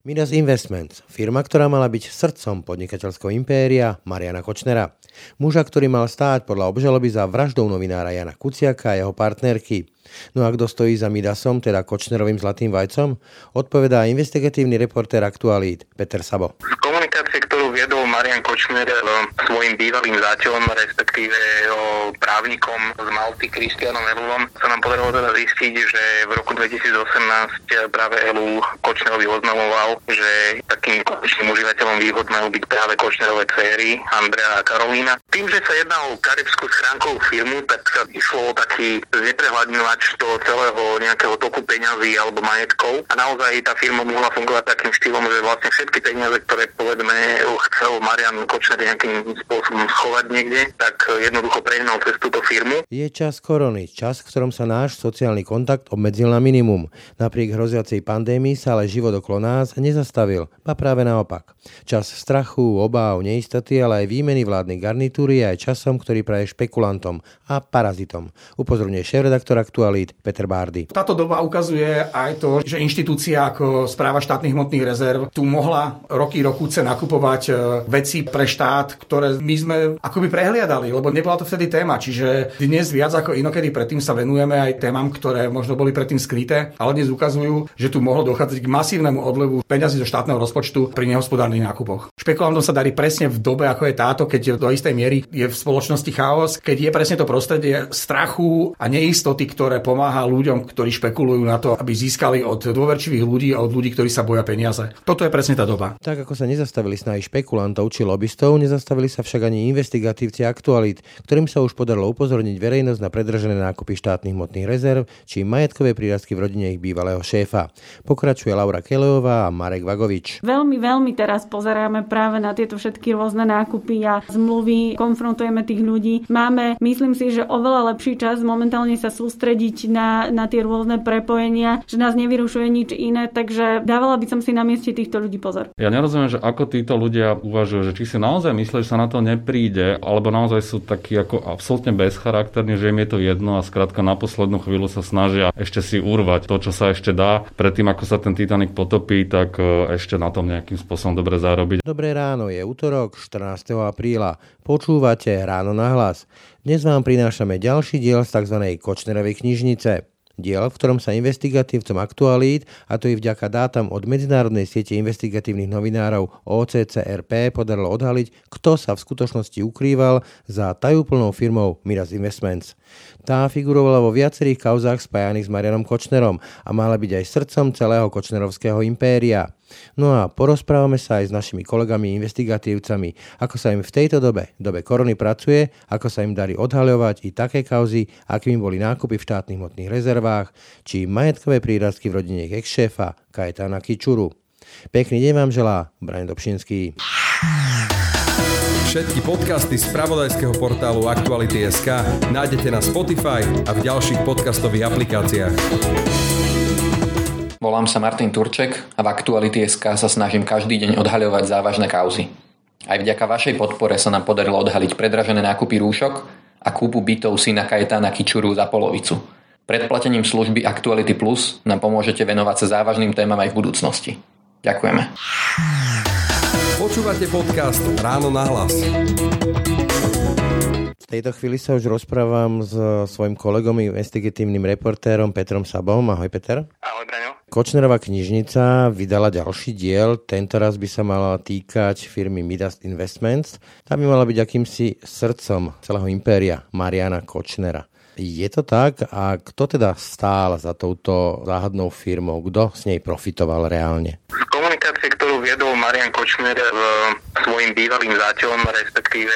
Midas Investments, firma, ktorá mala byť srdcom podnikateľského impéria Mariana Kočnera. Muža, ktorý mal stáť podľa obžaloby za vraždou novinára Jana Kuciaka a jeho partnerky. No a kto stojí za Midasom, teda Kočnerovým zlatým vajcom? Odpovedá investigatívny reportér Aktualít Peter Sabo. Z komunikácie, ktorú viedol Marian Kočner svojim bývalým záťom, respektíve právnikom z Malty Kristianom Elulom, sa nám podarilo teda zistiť, že v roku 2018 práve Elu Kočnerovi oznamoval, že takým konečným užívateľom výhod majú byť práve Kočnerové céry Andrea a Karolína. Tým, že sa jedná o karibskú schránkovú firmu, tak sa išlo o taký zneprehľadňovač toho celého nejakého toku peňazí alebo majetkov a naozaj tá firma mohla fungovať takým štýlom, že vlastne všetky peniaze, ktoré povedzme chcel Marian Kočner nejakým spôsobom schovať niekde, tak jednoducho prehnal cez túto firmu. Je čas korony, čas, v ktorom sa náš sociálny kontakt obmedzil na minimum. Napriek hroziacej pandémii sa ale život okolo nás nezastavil, a práve naopak. Čas strachu, obáv, neistoty, ale aj výmeny vládnej garnitúry je aj časom, ktorý praje špekulantom a parazitom. Upozorňuje šéf-redaktor Aktualít Peter Bárdy. Táto doba ukazuje aj to, že inštitúcia ako správa štátnych hmotných rezerv tu mohla roky rokúce nakupovať veci pre štát, ktoré my sme akoby prehliadali, lebo nebola to vtedy téma, čiže dnes viac ako inokedy predtým sa venujeme aj témam, ktoré možno boli predtým skryté, ale dnes ukazujú, že tu mohlo dochádzať k masívnemu odlevu peňazí zo štátneho rozpočtu pri nehospodárnych nákupoch. Špekulantom sa darí presne v dobe, ako je táto, keď do istej miery je v spoločnosti chaos, keď je presne to prostredie strachu a neistoty, ktoré pomáha ľuďom, ktorí špekulujú na to, aby získali od dôverčivých ľudí a od ľudí, ktorí sa boja peniaze. Toto je presne tá doba. Tak ako sa nezastavili snahy špekulantov či lobbystov, nezastavili sa však ani investigatívci aktualít, ktorým sa už podarilo upozorniť verejnosť na predražené nákupy štátnych hmotných rezerv či majetkové prírazky v rodine ich bývalého šéfa. Pokračuje Laura Kelejová a Marek Vagovič. Veľmi, veľmi teraz pozeráme práve na tieto všetky rôzne nákupy a zmluvy, konfrontujeme tých ľudí. Máme, myslím si, že oveľa lepší čas momentálne sa sústrediť na, na tie rôzne prepojenia, že nás nevyrušuje nič iné, takže dávala by som si na mieste týchto ľudí pozor. Ja nerozumiem, že ako títo ľudia uvažujú, že či si naozaj myslí, že sa na to nepríde, alebo naozaj sú takí ako absolútne bezcharakterní, že im je to jedno a skrátka na poslednú chvíľu sa snažia ešte si urvať to, čo sa ešte dá. Predtým, ako sa ten Titanic potopí, tak e, ešte na tom nejakým spôsobom dobre zarobiť. Dobré ráno, je útorok 14. apríla. Počúvate Ráno na hlas. Dnes vám prinášame ďalší diel z tzv. Kočnerovej knižnice diel, v ktorom sa investigatívcom aktualít, a to i vďaka dátam od Medzinárodnej siete investigatívnych novinárov OCCRP, podarilo odhaliť, kto sa v skutočnosti ukrýval za tajúplnou firmou Miras Investments. Tá figurovala vo viacerých kauzách spájaných s Marianom Kočnerom a mala byť aj srdcom celého kočnerovského impéria. No a porozprávame sa aj s našimi kolegami investigatívcami, ako sa im v tejto dobe, dobe korony pracuje, ako sa im darí odhaľovať i také kauzy, akými boli nákupy v štátnych hmotných rezervách, či majetkové prírazky v rodine ex-šéfa Kajetana Kičuru. Pekný deň vám želá Brian Dobšinský. Všetky podcasty z pravodajského portálu Aktuality.sk nájdete na Spotify a v ďalších podcastových aplikáciách. Volám sa Martin Turček a v Aktuality.sk sa snažím každý deň odhaľovať závažné kauzy. Aj vďaka vašej podpore sa nám podarilo odhaliť predražené nákupy rúšok a kúpu bytov syna Kajetána Kičuru za polovicu. Predplatením služby Actuality Plus nám pomôžete venovať sa závažným témam aj v budúcnosti. Ďakujeme. Počúvate podcast Ráno na hlas. V tejto chvíli sa už rozprávam s svojim kolegom, investigatívnym reportérom Petrom Sabom. Ahoj Peter. Ahoj Braňo. Kočnerová knižnica vydala ďalší diel, tento raz by sa mala týkať firmy Midas Investments. Tá by mala byť akýmsi srdcom celého impéria Mariana Kočnera. Je to tak? A kto teda stál za touto záhadnou firmou? Kto s nej profitoval reálne? komunikácie, ktorú viedol Marian Kočner s svojim bývalým záťom, respektíve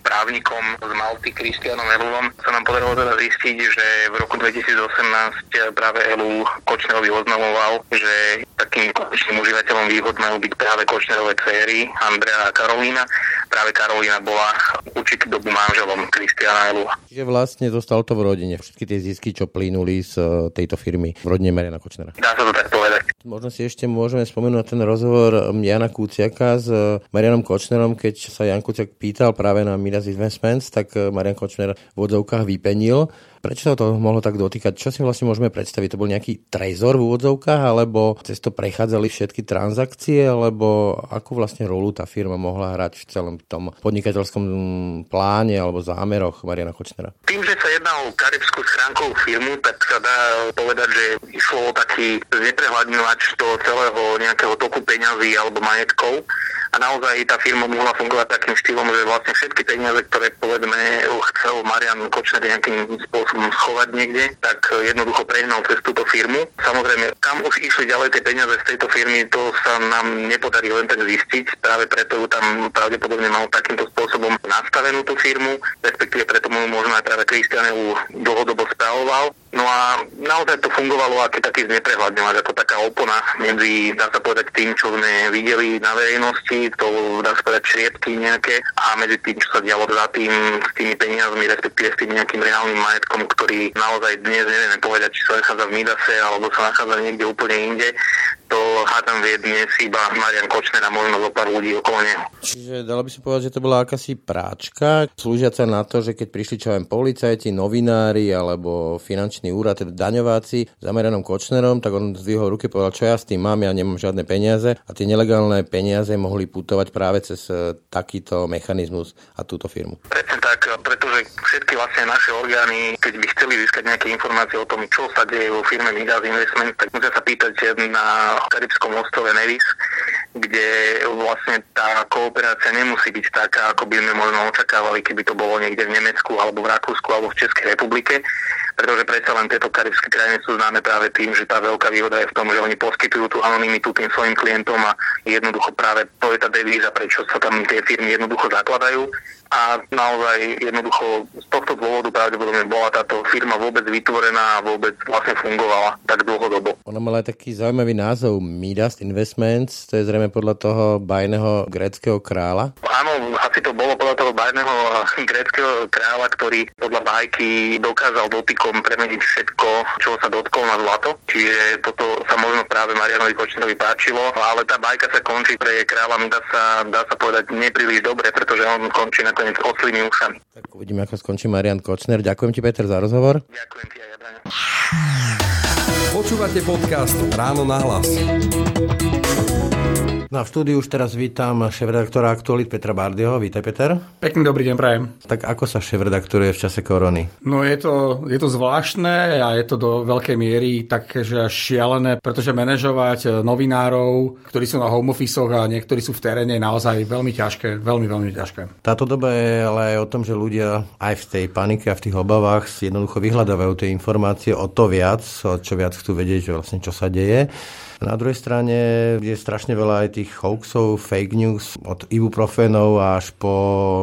právnikom z Malty Kristianom Elulom, sa nám podarilo teda zistiť, že v roku 2018 práve Elu Kočnerovi oznamoval, že takým konečným užívateľom výhod majú byť práve Kočnerové céry Andrea a Karolína. Práve Karolína bola určitú dobu manželom Kristiana Elu. Čiže vlastne zostalo to v rodine. Všetky tie zisky, čo plynuli z e, tejto firmy v rodine Mariana Kočnera. Dá sa to tak povedať. Možno si ešte môžeme spomenúť ten rozhovor Jana Kúciaka s Marianom Kočnerom, keď sa Jan Kuciak pýtal práve na Midas Investments, tak Marian Kočner v odzovkách vypenil. Prečo sa to mohlo tak dotýkať? Čo si vlastne môžeme predstaviť? To bol nejaký trezor v úvodzovkách, alebo cez to prechádzali všetky transakcie, alebo akú vlastne rolu tá firma mohla hrať v celom tom podnikateľskom pláne alebo zámeroch Mariana Kočnera? Tým, že sa jedná o karibskú schránkovú firmu, tak sa dá povedať, že išlo o taký neprehľadňovač toho celého nejakého toku peňazí alebo majetkov a naozaj tá firma mohla fungovať takým štýlom, že vlastne všetky peniaze, ktoré povedzme chcel Marian Kočner nejakým spôsobom schovať niekde, tak jednoducho prehnal cez túto firmu. Samozrejme, kam už išli ďalej tie peniaze z tejto firmy, to sa nám nepodarí len tak zistiť. Práve preto ju tam pravdepodobne mal takýmto spôsobom nastavenú tú firmu, respektíve preto mu možno aj práve Kristianevu dlhodobo spravoval. No a naozaj to fungovalo ako taký zneprehľadňovať, ako taká opona medzi, dá sa povedať, tým, čo sme videli na verejnosti, to dá sa povedať šriepky nejaké, a medzi tým, čo sa dialo za tým, s tými peniazmi, respektíve s tým nejakým reálnym majetkom, ktorý naozaj dnes nevieme povedať, či sa nachádza v Midase, alebo sa nachádza niekde úplne inde to hádam vie dnes iba Marian Kočner a možno zo pár ľudí okolo neho. Čiže dalo by sa povedať, že to bola akási práčka, slúžiaca na to, že keď prišli čo aj policajti, novinári alebo finančný úrad, teda za Marianom Kočnerom, tak on zdvihol ruky povedal, čo ja s tým mám, ja nemám žiadne peniaze. A tie nelegálne peniaze mohli putovať práve cez e, takýto mechanizmus a túto firmu. Presne tak, pretože všetky vlastne naše orgány, keď by chceli získať nejaké informácie o tom, čo sa deje vo firme Midas Investment, tak musia sa pýtať na karibskom ostrove Nevis, kde vlastne tá kooperácia nemusí byť taká, ako by sme možno očakávali, keby to bolo niekde v Nemecku alebo v Rakúsku alebo v Českej republike, pretože predsa len tieto karibské krajiny sú známe práve tým, že tá veľká výhoda je v tom, že oni poskytujú tú anonymitu tým svojim klientom a jednoducho práve to je tá devíza, prečo sa tam tie firmy jednoducho zakladajú a naozaj jednoducho z tohto dôvodu pravdepodobne bola táto firma vôbec vytvorená a vôbec vlastne fungovala tak dlhodobo. Ona mala aj taký zaujímavý názov Midas Investments, to je zrejme podľa toho bajného gréckého kráľa. Áno, asi to bolo podľa toho bajného gréckého kráľa, ktorý podľa bajky dokázal dotykom premeniť všetko, čo sa dotkol na zlato. Čiže toto sa možno práve Marianovi Kočnerovi páčilo, ale tá bajka sa končí pre kráľa Midasa, dá sa povedať, nepríliš dobre, pretože on končí na nakoniec oslými ušami. Tak uvidíme, ako skončí Marian Kočner. Ďakujem ti, Peter, za rozhovor. Ďakujem ti aj ja, Počúvate podcast Ráno na hlas. No a v štúdiu už teraz vítam šéf-redaktora Aktualit Petra Bardieho. Vítaj, Peter. Pekný dobrý deň, prajem. Tak ako sa šéf-redaktoruje v čase korony? No je to, je to zvláštne a je to do veľkej miery takže šialené, pretože manažovať novinárov, ktorí sú na home office a niektorí sú v teréne, je naozaj veľmi ťažké, veľmi, veľmi ťažké. Táto doba je ale aj o tom, že ľudia aj v tej panike a v tých obavách si jednoducho vyhľadávajú tie informácie o to viac, o čo viac chcú vedieť, že vlastne čo sa deje. Na druhej strane je strašne veľa aj tých hoaxov, fake news, od ibuprofenov až po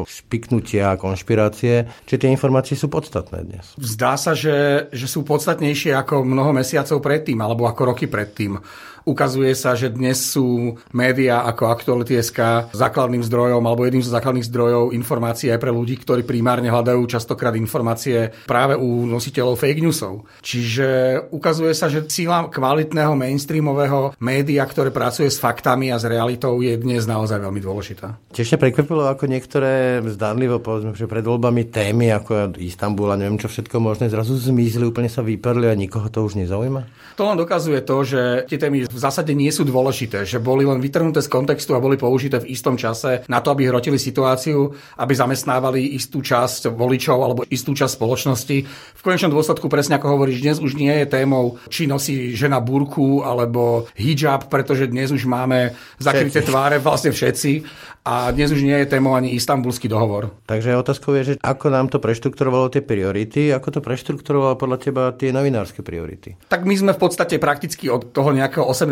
špiknutia a konšpirácie. Čiže tie informácie sú podstatné dnes. Zdá sa, že, že sú podstatnejšie ako mnoho mesiacov predtým, alebo ako roky predtým. Ukazuje sa, že dnes sú médiá ako Aktuality.sk základným zdrojom alebo jedným zo základných zdrojov informácií aj pre ľudí, ktorí primárne hľadajú častokrát informácie práve u nositeľov fake newsov. Čiže ukazuje sa, že síla kvalitného mainstreamového média, ktoré pracuje s faktami a s realitou, je dnes naozaj veľmi dôležitá. Tiež prekvapilo, ako niektoré zdanlivo, povedzme, že pred voľbami témy ako Istanbul a neviem čo všetko možné, zrazu zmizli, úplne sa vyperli a nikoho to už nezaujíma? To len dokazuje to, že tie témy v zásade nie sú dôležité, že boli len vytrhnuté z kontextu a boli použité v istom čase na to, aby hrotili situáciu, aby zamestnávali istú časť voličov alebo istú časť spoločnosti. V konečnom dôsledku, presne ako hovoríš, dnes už nie je témou, či nosí žena burku alebo hijab, pretože dnes už máme zakryté tváre vlastne všetci a dnes už nie je témou ani istambulský dohovor. Takže otázkou je, že ako nám to preštrukturovalo tie priority, ako to preštrukturovalo podľa teba tie novinárske priority? Tak my sme v podstate prakticky od toho nejakého 18.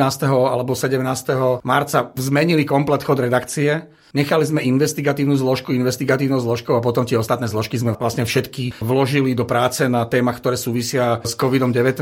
alebo 17. marca zmenili komplet chod redakcie Nechali sme investigatívnu zložku investigatívnou zložkou a potom tie ostatné zložky sme vlastne všetky vložili do práce na témach, ktoré súvisia s COVID-19.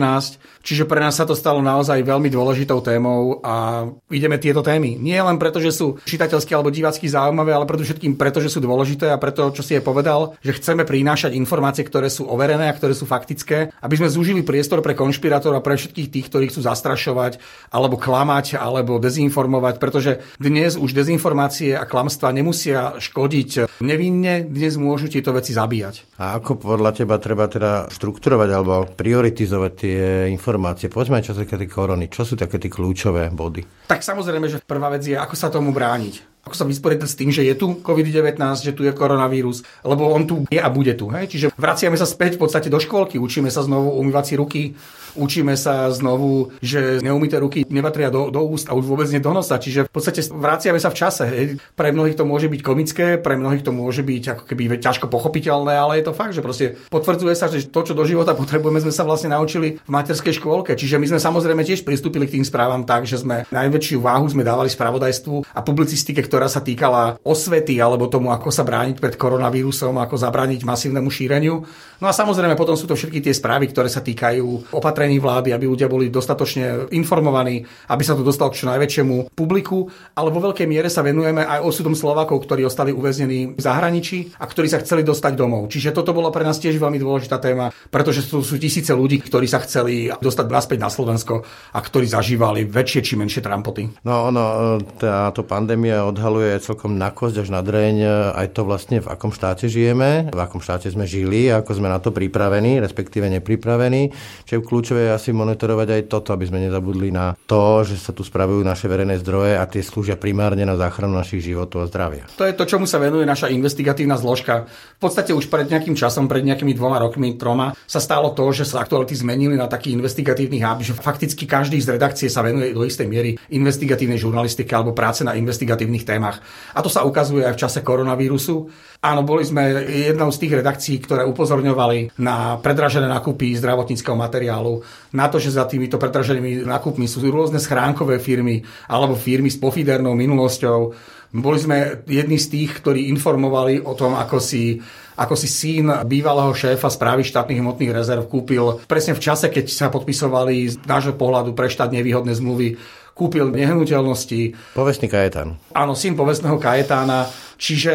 Čiže pre nás sa to stalo naozaj veľmi dôležitou témou a ideme tieto témy. Nie len preto, že sú čitateľské alebo divácky zaujímavé, ale všetkým preto, že sú dôležité a preto, čo si je povedal, že chceme prinášať informácie, ktoré sú overené a ktoré sú faktické, aby sme zúžili priestor pre konšpirátorov a pre všetkých tých, ktorí chcú zastrašovať alebo klamať alebo dezinformovať, pretože dnes už dezinformácie a klamstvá nemusia škodiť nevinne, dnes môžu tieto veci zabíjať. A ako podľa teba treba teda štrukturovať alebo prioritizovať tie informácie? Poďme čo sa týka tej korony. Čo sú také tie kľúčové body? Tak samozrejme, že prvá vec je, ako sa tomu brániť ako sa vysporiadať s tým, že je tu COVID-19, že tu je koronavírus, lebo on tu je a bude tu. Hej? Čiže vraciame sa späť v podstate do školky, učíme sa znovu umývať si ruky, učíme sa znovu, že neumité ruky nepatria do, do úst a už vôbec nie do nosa. Čiže v podstate vraciame sa v čase. Hej. Pre mnohých to môže byť komické, pre mnohých to môže byť ako keby ťažko pochopiteľné, ale je to fakt, že proste potvrdzuje sa, že to, čo do života potrebujeme, sme sa vlastne naučili v materskej škôlke. Čiže my sme samozrejme tiež pristúpili k tým správam tak, že sme najväčšiu váhu sme dávali spravodajstvu a publicistike, ktorá sa týkala osvety alebo tomu, ako sa brániť pred koronavírusom, ako zabrániť masívnemu šíreniu. No a samozrejme potom sú to všetky tie správy, ktoré sa týkajú opatrení vlády, aby ľudia boli dostatočne informovaní, aby sa to dostalo k čo najväčšiemu publiku, ale vo veľkej miere sa venujeme aj osudom Slovákov, ktorí ostali uväznení v zahraničí a ktorí sa chceli dostať domov. Čiže toto bolo pre nás tiež veľmi dôležitá téma, pretože sú, sú tisíce ľudí, ktorí sa chceli dostať naspäť na Slovensko a ktorí zažívali väčšie či menšie trampoty. No ono, táto pandémia odhaluje celkom na kosť až na dreň e, aj to vlastne, v akom štáte žijeme, v akom štáte sme žili, ako sme na to pripravení, respektíve nepripravení. Čiže kľúčové je asi monitorovať aj toto, aby sme nezabudli na to, že sa tu spravujú naše verejné zdroje a tie slúžia primárne na záchranu našich životov a zdravia. To je to, čomu sa venuje naša investigatívna zložka. V podstate už pred nejakým časom, pred nejakými dvoma rokmi, troma, sa stalo to, že sa aktuality zmenili na taký investigatívny hub, že fakticky každý z redakcie sa venuje do istej miery investigatívnej žurnalistike alebo práce na investigatívnych témach. A to sa ukazuje aj v čase koronavírusu. Áno, boli sme jednou z tých redakcií, ktoré upozorňovali na predražené nákupy zdravotníckého materiálu, na to, že za týmito predraženými nákupmi sú rôzne schránkové firmy alebo firmy s pofidernou minulosťou. Boli sme jedni z tých, ktorí informovali o tom, ako si ako si syn bývalého šéfa správy štátnych hmotných rezerv kúpil presne v čase, keď sa podpisovali z nášho pohľadu pre štát nevýhodné zmluvy kúpil nehnuteľnosti. Povestný Kajetán. Áno, syn povestného Kajetána. Čiže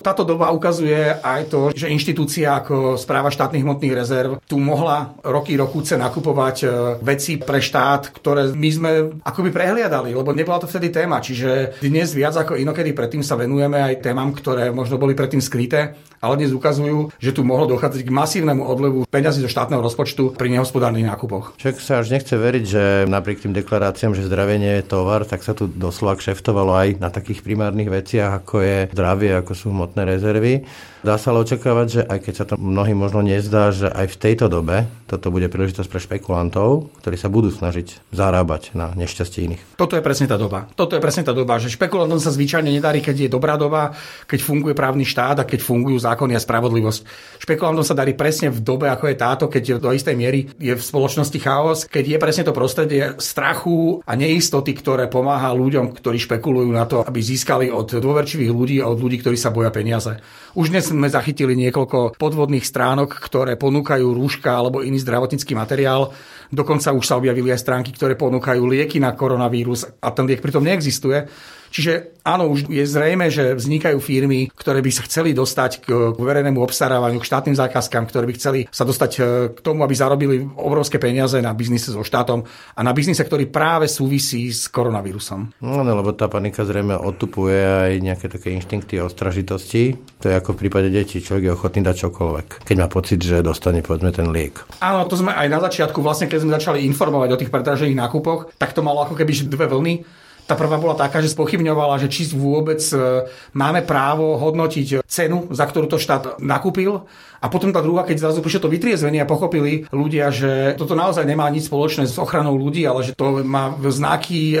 táto doba ukazuje aj to, že inštitúcia ako správa štátnych hmotných rezerv tu mohla roky rokúce nakupovať e, veci pre štát, ktoré my sme akoby prehliadali, lebo nebola to vtedy téma. Čiže dnes viac ako inokedy predtým sa venujeme aj témam, ktoré možno boli predtým skryté, ale dnes ukazujú, že tu mohlo dochádzať k masívnemu odlevu peňazí zo štátneho rozpočtu pri nehospodárnych nákupoch. Človek sa až nechce veriť, že napriek tým deklaráciám, že zdravie je tovar, tak sa tu doslova kšeftovalo aj na takých primárnych veciach, ako je zdravie, ako sú hmotné rezervy. Dá sa ale očakávať, že aj keď sa to mnohým možno nezdá, že aj v tejto dobe toto bude príležitosť pre špekulantov, ktorí sa budú snažiť zarábať na nešťastie iných. Toto je presne tá doba. Toto je presne tá doba, že špekulantom sa zvyčajne nedarí, keď je dobrá doba, keď funguje právny štát a keď fungujú zákony a spravodlivosť. Špekulantom sa darí presne v dobe, ako je táto, keď do istej miery je v spoločnosti chaos, keď je presne to prostredie strachu a neistoty, ktoré pomáha ľuďom, ktorí špekulujú na to, aby získali od dôverčivých ľudí a od ľudí, ktorí sa boja peniaze. Už dnes sme zachytili niekoľko podvodných stránok, ktoré ponúkajú rúška alebo iný zdravotnícky materiál. Dokonca už sa objavili aj stránky, ktoré ponúkajú lieky na koronavírus a ten liek pritom neexistuje. Čiže áno, už je zrejme, že vznikajú firmy, ktoré by sa chceli dostať k verejnému obstarávaniu, k štátnym zákazkám, ktoré by chceli sa dostať e, k tomu, aby zarobili obrovské peniaze na biznise so štátom a na biznise, ktorý práve súvisí s koronavírusom. No, no lebo tá panika zrejme odtupuje aj nejaké také inštinkty ostražitosti. To je ako v prípade detí, človek je ochotný dať čokoľvek, keď má pocit, že dostane povedzme ten liek. Áno, to sme aj na začiatku, vlastne keď sme začali informovať o tých predražených nákupoch, tak to malo ako keby dve vlny. Tá prvá bola taká, že spochybňovala, že či vôbec e, máme právo hodnotiť cenu, za ktorú to štát nakúpil. A potom tá druhá, keď zrazu prišlo to vytriezvenie a pochopili ľudia, že toto naozaj nemá nič spoločné s ochranou ľudí, ale že to má znaky e,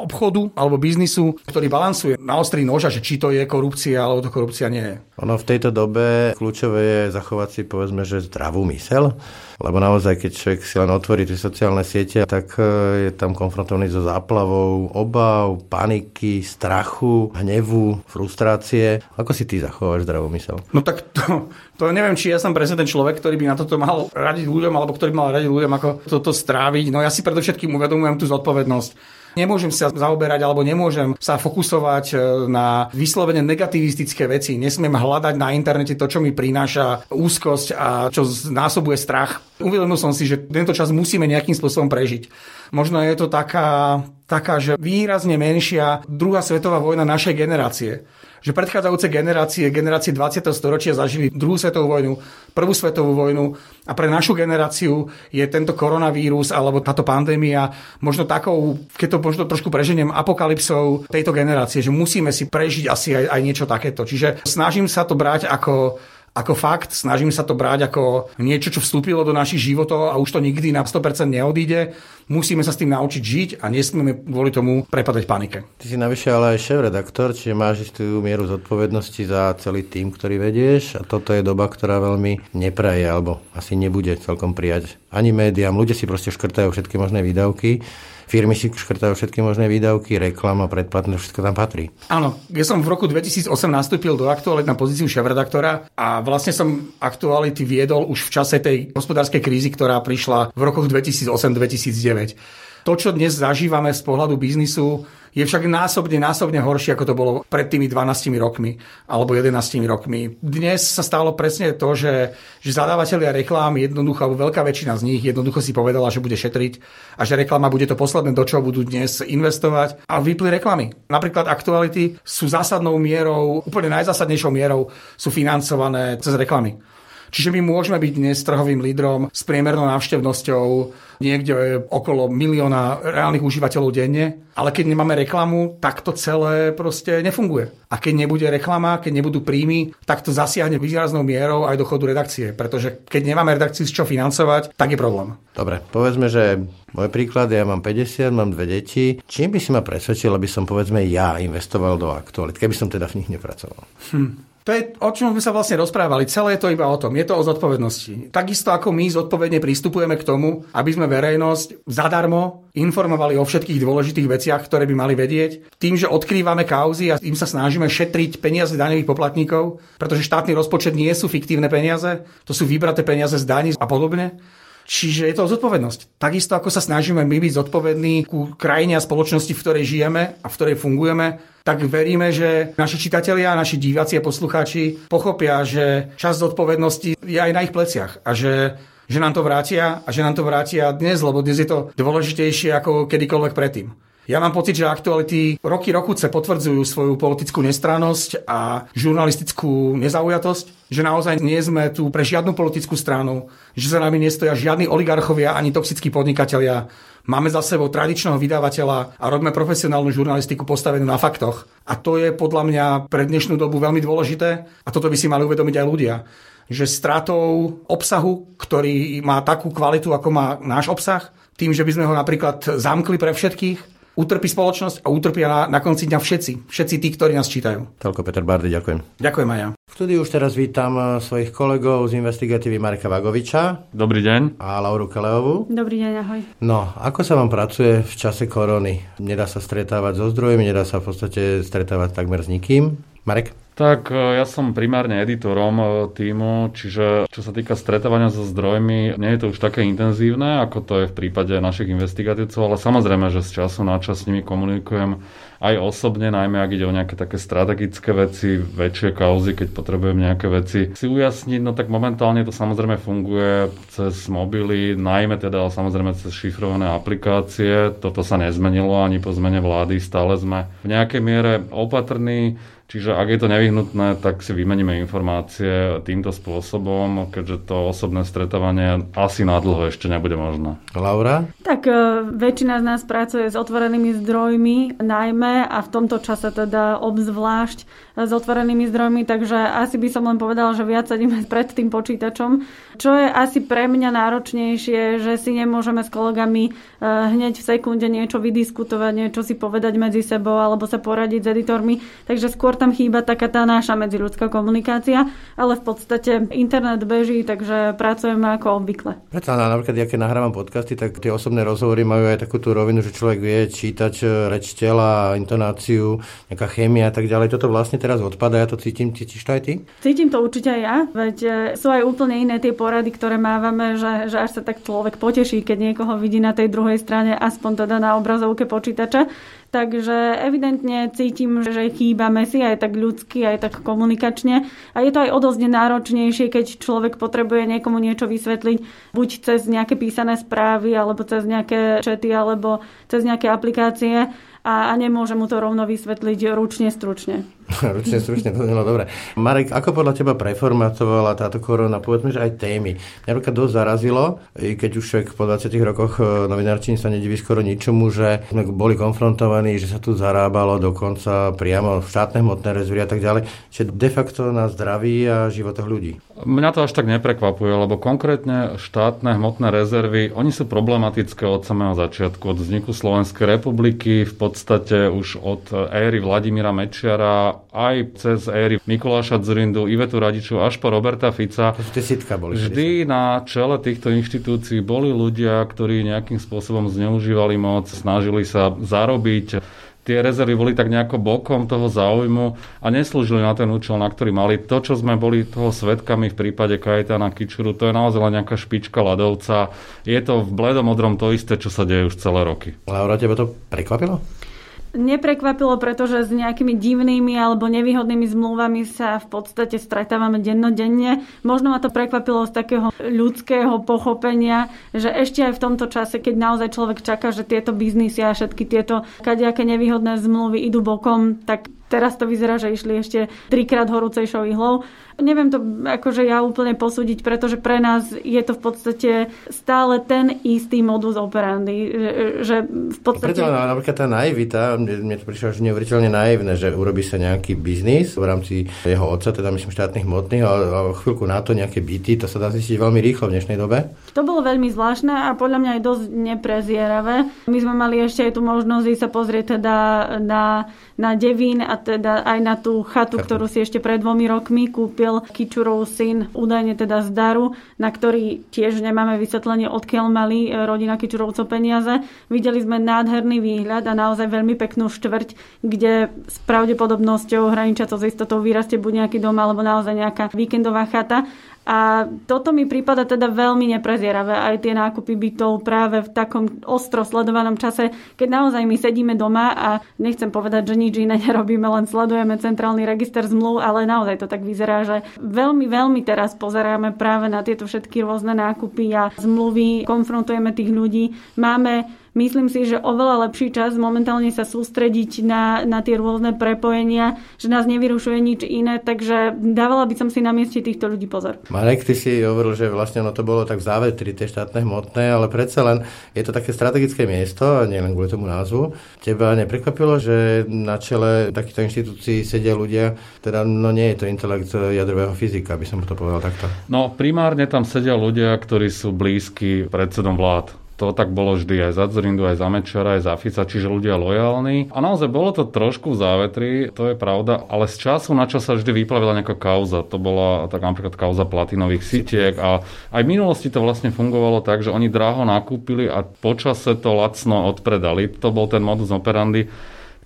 obchodu alebo biznisu, ktorý balansuje na ostrý nož a že či to je korupcia alebo to korupcia nie je. Ono v tejto dobe kľúčové je zachovať si povedzme, že zdravú mysel lebo naozaj, keď človek si len otvorí tie sociálne siete, tak e, je tam konfrontovaný so záplavou obav, paniky, strachu, hnevu, frustrácie. Ako si ty zachováš zdravú mysel? No tak to, to neviem, či ja som presne ten človek, ktorý by na toto mal radiť ľuďom, alebo ktorý by mal radiť ľuďom, ako toto stráviť. No ja si predovšetkým uvedomujem tú zodpovednosť Nemôžem sa zaoberať alebo nemôžem sa fokusovať e, na vyslovene negativistické veci. Nesmiem hľadať na internete to, čo mi prináša úzkosť a čo násobuje strach. Uvedomil som si, že tento čas musíme nejakým spôsobom prežiť. Možno je to taká, taká, že výrazne menšia druhá svetová vojna našej generácie že predchádzajúce generácie, generácie 20. storočia zažili druhú svetovú vojnu, prvú svetovú vojnu a pre našu generáciu je tento koronavírus alebo táto pandémia možno takou, keď to možno trošku preženiem, apokalypsou tejto generácie, že musíme si prežiť asi aj, aj niečo takéto. Čiže snažím sa to brať ako ako fakt, snažím sa to brať ako niečo, čo vstúpilo do našich životov a už to nikdy na 100% neodíde. Musíme sa s tým naučiť žiť a nesmieme kvôli tomu prepadať panike. Ty si navyše ale aj šéf-redaktor, čiže máš istú mieru zodpovednosti za celý tým, ktorý vedieš a toto je doba, ktorá veľmi nepraje alebo asi nebude celkom prijať ani médiám. Ľudia si proste škrtajú všetky možné výdavky firmy si škrtajú všetky možné výdavky, reklama, predplatné, všetko tam patrí. Áno, ja som v roku 2008 nastúpil do Aktuality na pozíciu šéf-redaktora a vlastne som Aktuality viedol už v čase tej hospodárskej krízy, ktorá prišla v rokoch 2008-2009. To, čo dnes zažívame z pohľadu biznisu, je však násobne, násobne horšie, ako to bolo pred tými 12 rokmi alebo 11 rokmi. Dnes sa stalo presne to, že, že zadávateľia reklám jednoducho, alebo veľká väčšina z nich jednoducho si povedala, že bude šetriť a že reklama bude to posledné, do čoho budú dnes investovať a vypli reklamy. Napríklad aktuality sú zásadnou mierou, úplne najzásadnejšou mierou sú financované cez reklamy. Čiže my môžeme byť dnes trhovým lídrom s priemernou návštevnosťou niekde okolo milióna reálnych užívateľov denne, ale keď nemáme reklamu, tak to celé proste nefunguje. A keď nebude reklama, keď nebudú príjmy, tak to zasiahne výraznou mierou aj do chodu redakcie, pretože keď nemáme redakciu z čo financovať, tak je problém. Dobre, povedzme, že môj príklad, ja mám 50, mám dve deti. Čím by si ma presvedčil, aby som povedzme ja investoval do aktualit, keby som teda v nich nepracoval? Hm. To je, o čom sme sa vlastne rozprávali. Celé je to iba o tom. Je to o zodpovednosti. Takisto ako my zodpovedne pristupujeme k tomu, aby sme verejnosť zadarmo informovali o všetkých dôležitých veciach, ktoré by mali vedieť. Tým, že odkrývame kauzy a tým sa snažíme šetriť peniaze daňových poplatníkov, pretože štátny rozpočet nie sú fiktívne peniaze, to sú vybraté peniaze z daní a podobne. Čiže je to zodpovednosť. Takisto ako sa snažíme my byť zodpovední ku krajine a spoločnosti, v ktorej žijeme a v ktorej fungujeme, tak veríme, že naši čitatelia, naši diváci a poslucháči pochopia, že časť zodpovednosti je aj na ich pleciach a že že nám to vrátia a že nám to vrátia dnes, lebo dnes je to dôležitejšie ako kedykoľvek predtým. Ja mám pocit, že aktuality roky rokuce potvrdzujú svoju politickú nestrannosť a žurnalistickú nezaujatosť, že naozaj nie sme tu pre žiadnu politickú stranu, že za nami nestoja žiadni oligarchovia ani toxickí podnikatelia. Máme za sebou tradičného vydavateľa a robíme profesionálnu žurnalistiku postavenú na faktoch. A to je podľa mňa pre dnešnú dobu veľmi dôležité a toto by si mali uvedomiť aj ľudia že stratou obsahu, ktorý má takú kvalitu, ako má náš obsah, tým, že by sme ho napríklad zamkli pre všetkých, utrpí spoločnosť a utrpia na, na konci dňa všetci. Všetci tí, ktorí nás čítajú. Toľko Peter Bardy, ďakujem. Ďakujem aj ja. V štúdiu už teraz vítam eh, svojich kolegov z investigatívy Marka Vagoviča. Dobrý deň. A Lauru Kaleovú. Dobrý deň, ahoj. No, ako sa vám pracuje v čase korony? Nedá sa stretávať so zdrojmi, nedá sa v podstate stretávať takmer s nikým. Marek? Tak e, ja som primárne editorom e, týmu, čiže čo sa týka stretávania so zdrojmi, nie je to už také intenzívne, ako to je v prípade našich investigatívcov, ale samozrejme, že z času na čas s nimi komunikujem aj osobne, najmä ak ide o nejaké také strategické veci, väčšie kauzy, keď potrebujem nejaké veci si ujasniť, no tak momentálne to samozrejme funguje cez mobily, najmä teda samozrejme cez šifrované aplikácie. Toto sa nezmenilo ani po zmene vlády, stále sme v nejakej miere opatrní. Čiže ak je to nevyhnutné, tak si vymeníme informácie týmto spôsobom, keďže to osobné stretávanie asi na dlho ešte nebude možné. Laura? Tak e, väčšina z nás pracuje s otvorenými zdrojmi, najmä a v tomto čase teda obzvlášť e, s otvorenými zdrojmi, takže asi by som len povedala, že viac sedíme pred tým počítačom. Čo je asi pre mňa náročnejšie, že si nemôžeme s kolegami e, hneď v sekunde niečo vydiskutovať, niečo si povedať medzi sebou alebo sa poradiť s editormi, takže skôr tam chýba taká tá naša medziľudská komunikácia, ale v podstate internet beží, takže pracujeme ako obvykle. Preto napríklad, keď nahrávam podcasty, tak tie osobné rozhovory majú aj takú tú rovinu, že človek vie čítať e, reč tela, intonáciu, nejaká chémia a tak ďalej. Toto vlastne teraz odpadá, ja to cítim, cítiš to aj ty? Cítim to určite aj ja, veď e, sú aj úplne iné tie porady, ktoré mávame, že, že až sa tak človek poteší, keď niekoho vidí na tej druhej strane, aspoň teda na obrazovke počítača. Takže evidentne cítim, že chýbame si aj tak ľudsky, aj tak komunikačne. A je to aj o dosť náročnejšie, keď človek potrebuje niekomu niečo vysvetliť, buď cez nejaké písané správy, alebo cez nejaké čety, alebo cez nejaké aplikácie a, a nemôže mu to rovno vysvetliť ručne, stručne. ručne, stručne, to znelo dobre. Marek, ako podľa teba preformatovala táto korona, povedzme, že aj témy? Mňa napríklad dosť zarazilo, keď už po 20 rokoch e, novinárčiny sa nediví skoro ničomu, že sme boli konfrontovaní, že sa tu zarábalo dokonca priamo štátne hmotné rezervy a tak ďalej, že de facto na zdraví a životoch ľudí. Mňa to až tak neprekvapuje, lebo konkrétne štátne hmotné rezervy, oni sú problematické od samého začiatku, od vzniku Slovenskej republiky, v podstate už od éry Vladimíra Mečiara, aj cez éry Mikuláša Zurindu, Ivetu Radiču až po Roberta Fica. To tie sitka boli. Vždy na čele týchto inštitúcií boli ľudia, ktorí nejakým spôsobom zneužívali moc, snažili sa zarobiť tie rezervy boli tak nejako bokom toho záujmu a neslúžili na ten účel, na ktorý mali. To, čo sme boli toho svetkami v prípade Kajetana Kičuru, to je naozaj len nejaká špička ľadovca. Je to v bledom modrom to isté, čo sa deje už celé roky. Laura, teba to prekvapilo? Neprekvapilo, pretože s nejakými divnými alebo nevýhodnými zmluvami sa v podstate stretávame dennodenne. Možno ma to prekvapilo z takého ľudského pochopenia, že ešte aj v tomto čase, keď naozaj človek čaká, že tieto biznisy a všetky tieto kadejaké nevýhodné zmluvy idú bokom, tak Teraz to vyzerá, že išli ešte trikrát horúcejšou ihlou. Neviem to akože ja úplne posúdiť, pretože pre nás je to v podstate stále ten istý modus operandi. Že v podstate... Preto napríklad tá naivita, mne, to prišlo že neuveriteľne naivné, že urobí sa nejaký biznis v rámci jeho otca, teda myslím štátnych hmotných, a, a chvíľku na to nejaké byty, to sa dá zistiť veľmi rýchlo v dnešnej dobe. To bolo veľmi zvláštne a podľa mňa aj dosť neprezieravé. My sme mali ešte aj tú možnosť sa pozrieť teda na, na Devín a teda aj na tú chatu, chatu, ktorú si ešte pred dvomi rokmi kúpil Kičurov syn, údajne teda z Daru, na ktorý tiež nemáme vysvetlenie, odkiaľ mali e, rodina Kičurovcov peniaze. Videli sme nádherný výhľad a naozaj veľmi peknú štvrť, kde s pravdepodobnosťou hraniča to s istotou vyrastie buď nejaký dom alebo naozaj nejaká víkendová chata. A toto mi prípada teda veľmi neprezieravé, aj tie nákupy bytov práve v takom ostro sledovanom čase, keď naozaj my sedíme doma a nechcem povedať, že nič iné nerobíme, len sledujeme centrálny register zmluv, ale naozaj to tak vyzerá, že veľmi, veľmi teraz pozeráme práve na tieto všetky rôzne nákupy a zmluvy, konfrontujeme tých ľudí. Máme Myslím si, že oveľa lepší čas momentálne sa sústrediť na, na tie rôzne prepojenia, že nás nevyrušuje nič iné, takže dávala by som si na mieste týchto ľudí pozor. Marek, ty si hovoril, že vlastne ono to bolo tak v závetri tie štátne hmotné, ale predsa len je to také strategické miesto, nielen kvôli tomu názvu. Teba neprekvapilo, že na čele takýchto inštitúcií sedia ľudia, teda no nie je to intelekt jadrového fyzika, by som to povedal takto. No primárne tam sedia ľudia, ktorí sú blízki predsedom vlád to tak bolo vždy aj za Zrindu, aj za Mečera, aj za Fica, čiže ľudia lojálni. A naozaj bolo to trošku v závetri, to je pravda, ale z času na čas sa vždy vyplavila nejaká kauza. To bola tak napríklad kauza platinových sitiek a aj v minulosti to vlastne fungovalo tak, že oni dráho nakúpili a počase to lacno odpredali. To bol ten modus operandi,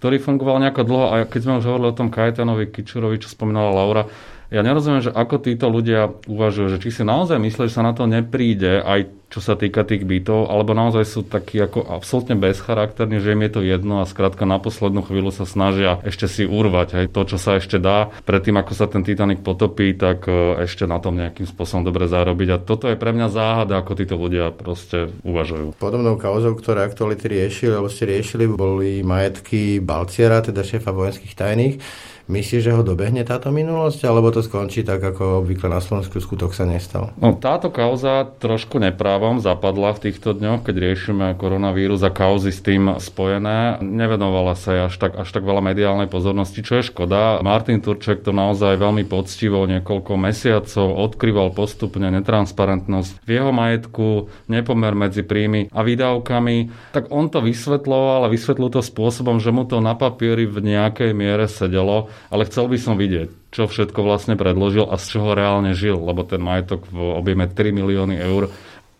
ktorý fungoval nejako dlho a keď sme už hovorili o tom Kajetanovi Kičurovi, čo spomínala Laura, ja nerozumiem, že ako títo ľudia uvažujú, že či si naozaj myslí, že sa na to nepríde, aj čo sa týka tých bytov, alebo naozaj sú takí ako absolútne bezcharakterní, že im je to jedno a skrátka na poslednú chvíľu sa snažia ešte si urvať aj to, čo sa ešte dá. Predtým, ako sa ten Titanic potopí, tak e, ešte na tom nejakým spôsobom dobre zarobiť. A toto je pre mňa záhada, ako títo ľudia proste uvažujú. Podobnou kauzou, ktoré aktuality riešili, alebo ste riešili, boli majetky Balciera, teda šéfa vojenských tajných Myslíš, že ho dobehne táto minulosť, alebo to skončí tak, ako obvykle na Slovensku skutok sa nestal? No, táto kauza trošku neprávom zapadla v týchto dňoch, keď riešime koronavírus a kauzy s tým spojené. Nevenovala sa až tak, až tak veľa mediálnej pozornosti, čo je škoda. Martin Turček to naozaj veľmi poctivo niekoľko mesiacov odkryval postupne netransparentnosť v jeho majetku, nepomer medzi príjmy a výdavkami. Tak on to vysvetloval a vysvetlil to spôsobom, že mu to na papieri v nejakej miere sedelo ale chcel by som vidieť, čo všetko vlastne predložil a z čoho reálne žil, lebo ten majetok v objeme 3 milióny eur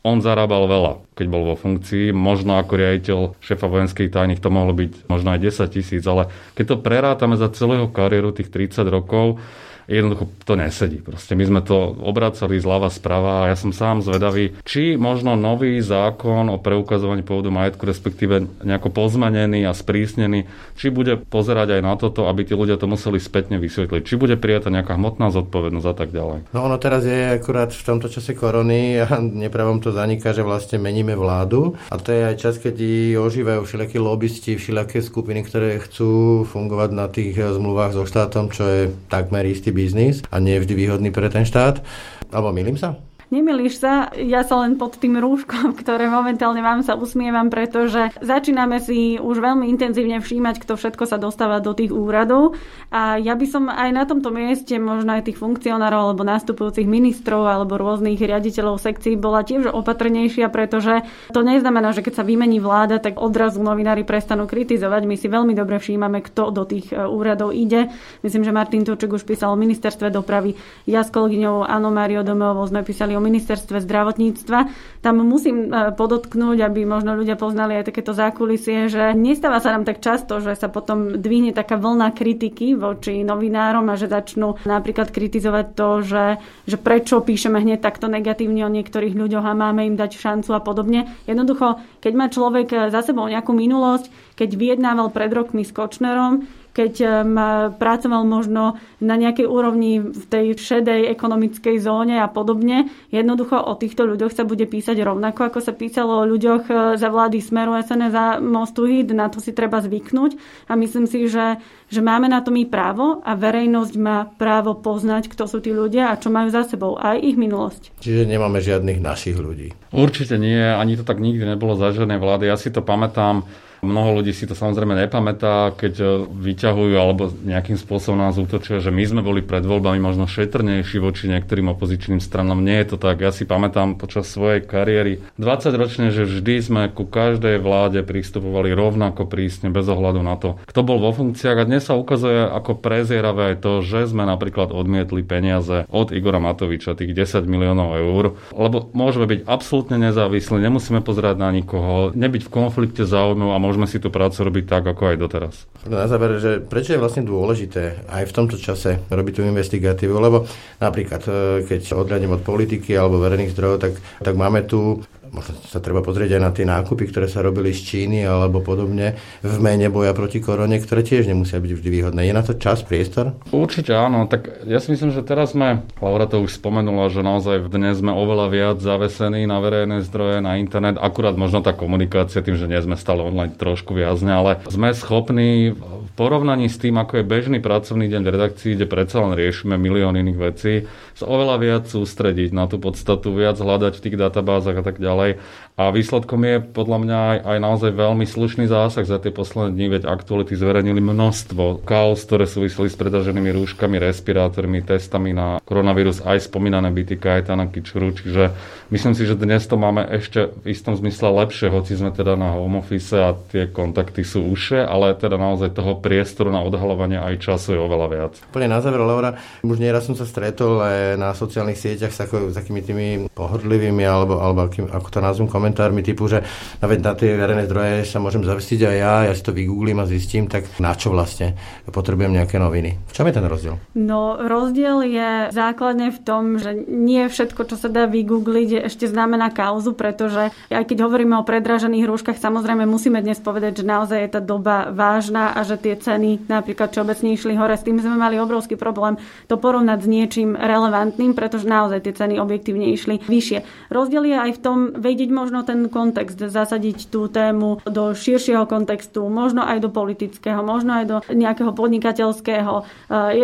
on zarábal veľa, keď bol vo funkcii. Možno ako riaditeľ šéfa vojenských tajných to mohlo byť možno aj 10 tisíc, ale keď to prerátame za celého kariéru tých 30 rokov, jednoducho to nesedí. Proste my sme to obracali zľava sprava a ja som sám zvedavý, či možno nový zákon o preukazovaní pôvodu majetku, respektíve nejako pozmenený a sprísnený, či bude pozerať aj na toto, aby tí ľudia to museli spätne vysvetliť. Či bude prijatá nejaká hmotná zodpovednosť a tak ďalej. No ono teraz je akurát v tomto čase korony a nepravom to zaniká, že vlastne meníme vládu a to je aj čas, keď ožívajú všelijakí lobbysti, všelijaké skupiny, ktoré chcú fungovať na tých zmluvách so štátom, čo je takmer istý biznis a nie je vždy výhodný pre ten štát. Alebo milím sa? Nemilíš sa, ja sa len pod tým rúškom, ktoré momentálne mám, sa usmievam, pretože začíname si už veľmi intenzívne všímať, kto všetko sa dostáva do tých úradov. A ja by som aj na tomto mieste možno aj tých funkcionárov alebo nastupujúcich ministrov alebo rôznych riaditeľov sekcií bola tiež opatrnejšia, pretože to neznamená, že keď sa vymení vláda, tak odrazu novinári prestanú kritizovať. My si veľmi dobre všímame, kto do tých e, úradov ide. Myslím, že Martin Turček už písal o ministerstve dopravy. Ja s kolegyňou Anou Máriou Domovou sme písali o ministerstve zdravotníctva. Tam musím e, podotknúť, aby možno ľudia poznali aj takéto zákulisie, že nestáva sa nám tak často, že sa potom dvihne taká vlna kritiky voči novinárom a že začnú napríklad kritizovať to, že, že prečo píšeme hneď takto negatívne o niektorých ľuďoch a máme im dať šancu a podobne. Jednoducho, keď má človek za sebou nejakú minulosť, keď vyjednával pred rokmi s Kočnerom, keď eh, pracoval možno na nejakej úrovni v tej šedej ekonomickej zóne a podobne. Jednoducho o týchto ľuďoch sa bude písať rovnako, ako sa písalo o ľuďoch eh, za vlády Smeru SNS za Mostu Hit. Na to si treba zvyknúť a myslím si, že, že máme na to my právo a verejnosť má právo poznať, kto sú tí ľudia a čo majú za sebou, aj ich minulosť. Čiže nemáme žiadnych našich ľudí. Určite nie, ani to tak nikdy nebolo za žiadnej vlády. Ja si to pamätám, Mnoho ľudí si to samozrejme nepamätá, keď e, vyťahujú alebo nejakým spôsobom nás útočia, že my sme boli pred voľbami možno šetrnejší voči niektorým opozičným stranám. Nie je to tak. Ja si pamätám počas svojej kariéry 20 ročne, že vždy sme ku každej vláde pristupovali rovnako prísne, bez ohľadu na to, kto bol vo funkciách. A dnes sa ukazuje ako prezieravé aj to, že sme napríklad odmietli peniaze od Igora Matoviča, tých 10 miliónov eur, lebo môžeme byť absolútne nezávislí, nemusíme pozerať na nikoho, nebyť v konflikte záujmov a môžeme si tú prácu robiť tak, ako aj doteraz. Na záver, že prečo je vlastne dôležité aj v tomto čase robiť tú investigatívu, lebo napríklad, e, keď odhľadnem od politiky alebo verejných zdrojov, tak, tak máme tu možno sa treba pozrieť aj na tie nákupy, ktoré sa robili z Číny alebo podobne v mene boja proti korone, ktoré tiež nemusia byť vždy výhodné. Je na to čas, priestor? Určite áno. Tak ja si myslím, že teraz sme, Laura to už spomenula, že naozaj dnes sme oveľa viac zavesení na verejné zdroje, na internet. Akurát možno tá komunikácia tým, že nie sme stále online trošku viazne, ale sme schopní v porovnaní s tým, ako je bežný pracovný deň v redakcii, kde predsa len riešime milión iných vecí, sa oveľa viac sústrediť na tú podstatu, viac hľadať v tých databázach a tak ďalej ďalej. A výsledkom je podľa mňa aj, aj naozaj veľmi slušný zásah za tie posledné dni, veď aktuality zverejnili množstvo kaos, ktoré súviseli s predaženými rúškami, respirátormi, testami na koronavírus, aj spomínané byty Kajetana Kičuru, čiže myslím si, že dnes to máme ešte v istom zmysle lepšie, hoci sme teda na home office a tie kontakty sú užšie, ale teda naozaj toho priestoru na odhalovanie aj času je oveľa viac. Úplne na záver, Laura, už nieraz som sa stretol na sociálnych sieťach s, ako, s takými tými pohodlivými alebo, alebo akým, ako nazvem, komentármi typu, že na, tie verejné zdroje sa môžem zavestiť aj ja, ja si to vygooglím a zistím, tak na čo vlastne potrebujem nejaké noviny. V čom je ten rozdiel? No rozdiel je základne v tom, že nie všetko, čo sa dá vygoogliť, ešte znamená kauzu, pretože aj keď hovoríme o predražených rúškach, samozrejme musíme dnes povedať, že naozaj je tá doba vážna a že tie ceny napríklad všeobecne išli hore. S tým sme mali obrovský problém to porovnať s niečím relevantným, pretože naozaj tie ceny objektívne išli vyššie. Rozdiel je aj v tom vedieť možno ten kontext, zasadiť tú tému do širšieho kontextu, možno aj do politického, možno aj do nejakého podnikateľského. E,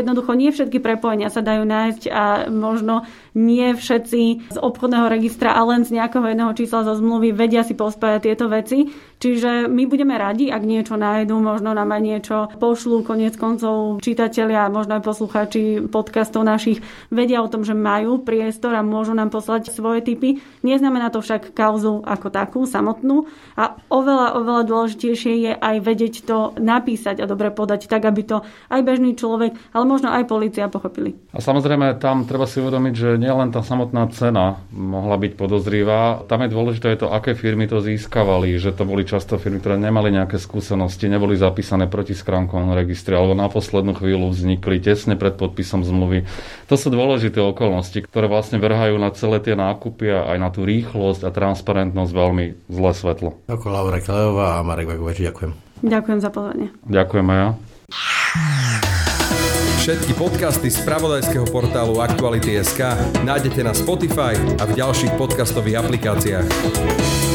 jednoducho nie všetky prepojenia sa dajú nájsť a možno nie všetci z obchodného registra a len z nejakého jedného čísla zo zmluvy vedia si pospájať tieto veci. Čiže my budeme radi, ak niečo nájdu, možno nám aj niečo pošlú, konec koncov čitatelia, možno aj poslucháči podcastov našich vedia o tom, že majú priestor a môžu nám poslať svoje typy. Neznamená to však kauzu ako takú, samotnú. A oveľa, oveľa dôležitejšie je aj vedieť to napísať a dobre podať, tak aby to aj bežný človek, ale možno aj policia pochopili. A samozrejme, tam treba si uvedomiť, že nielen tá samotná cena mohla byť podozrivá, tam je dôležité to, aké firmy to získavali, že to boli často firmy, ktoré nemali nejaké skúsenosti, neboli zapísané proti skránkom registri, alebo na poslednú chvíľu vznikli tesne pred podpisom zmluvy. To sú dôležité okolnosti, ktoré vlastne vrhajú na celé tie nákupy a aj na tú rýchlosť a transparentnosť veľmi zlé svetlo. Ako Laura Klejová a Marek Vagovač, ďakujem. Ďakujem za pozornie. Ďakujem aj ja. Všetky podcasty z pravodajského portálu Aktuality.sk nájdete na Spotify a v ďalších podcastových aplikáciách.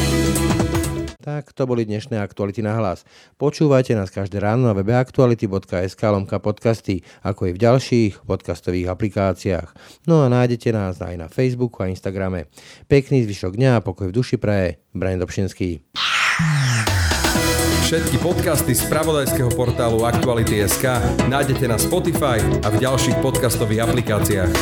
Tak to boli dnešné aktuality na hlas. Počúvajte nás každé ráno na webe aktuality.sk lomka podcasty, ako i v ďalších podcastových aplikáciách. No a nájdete nás aj na Facebooku a Instagrame. Pekný zvyšok dňa a pokoj v duši praje. Brian Dobšinský. Všetky podcasty z pravodajského portálu Aktuality.sk nájdete na Spotify a v ďalších podcastových aplikáciách.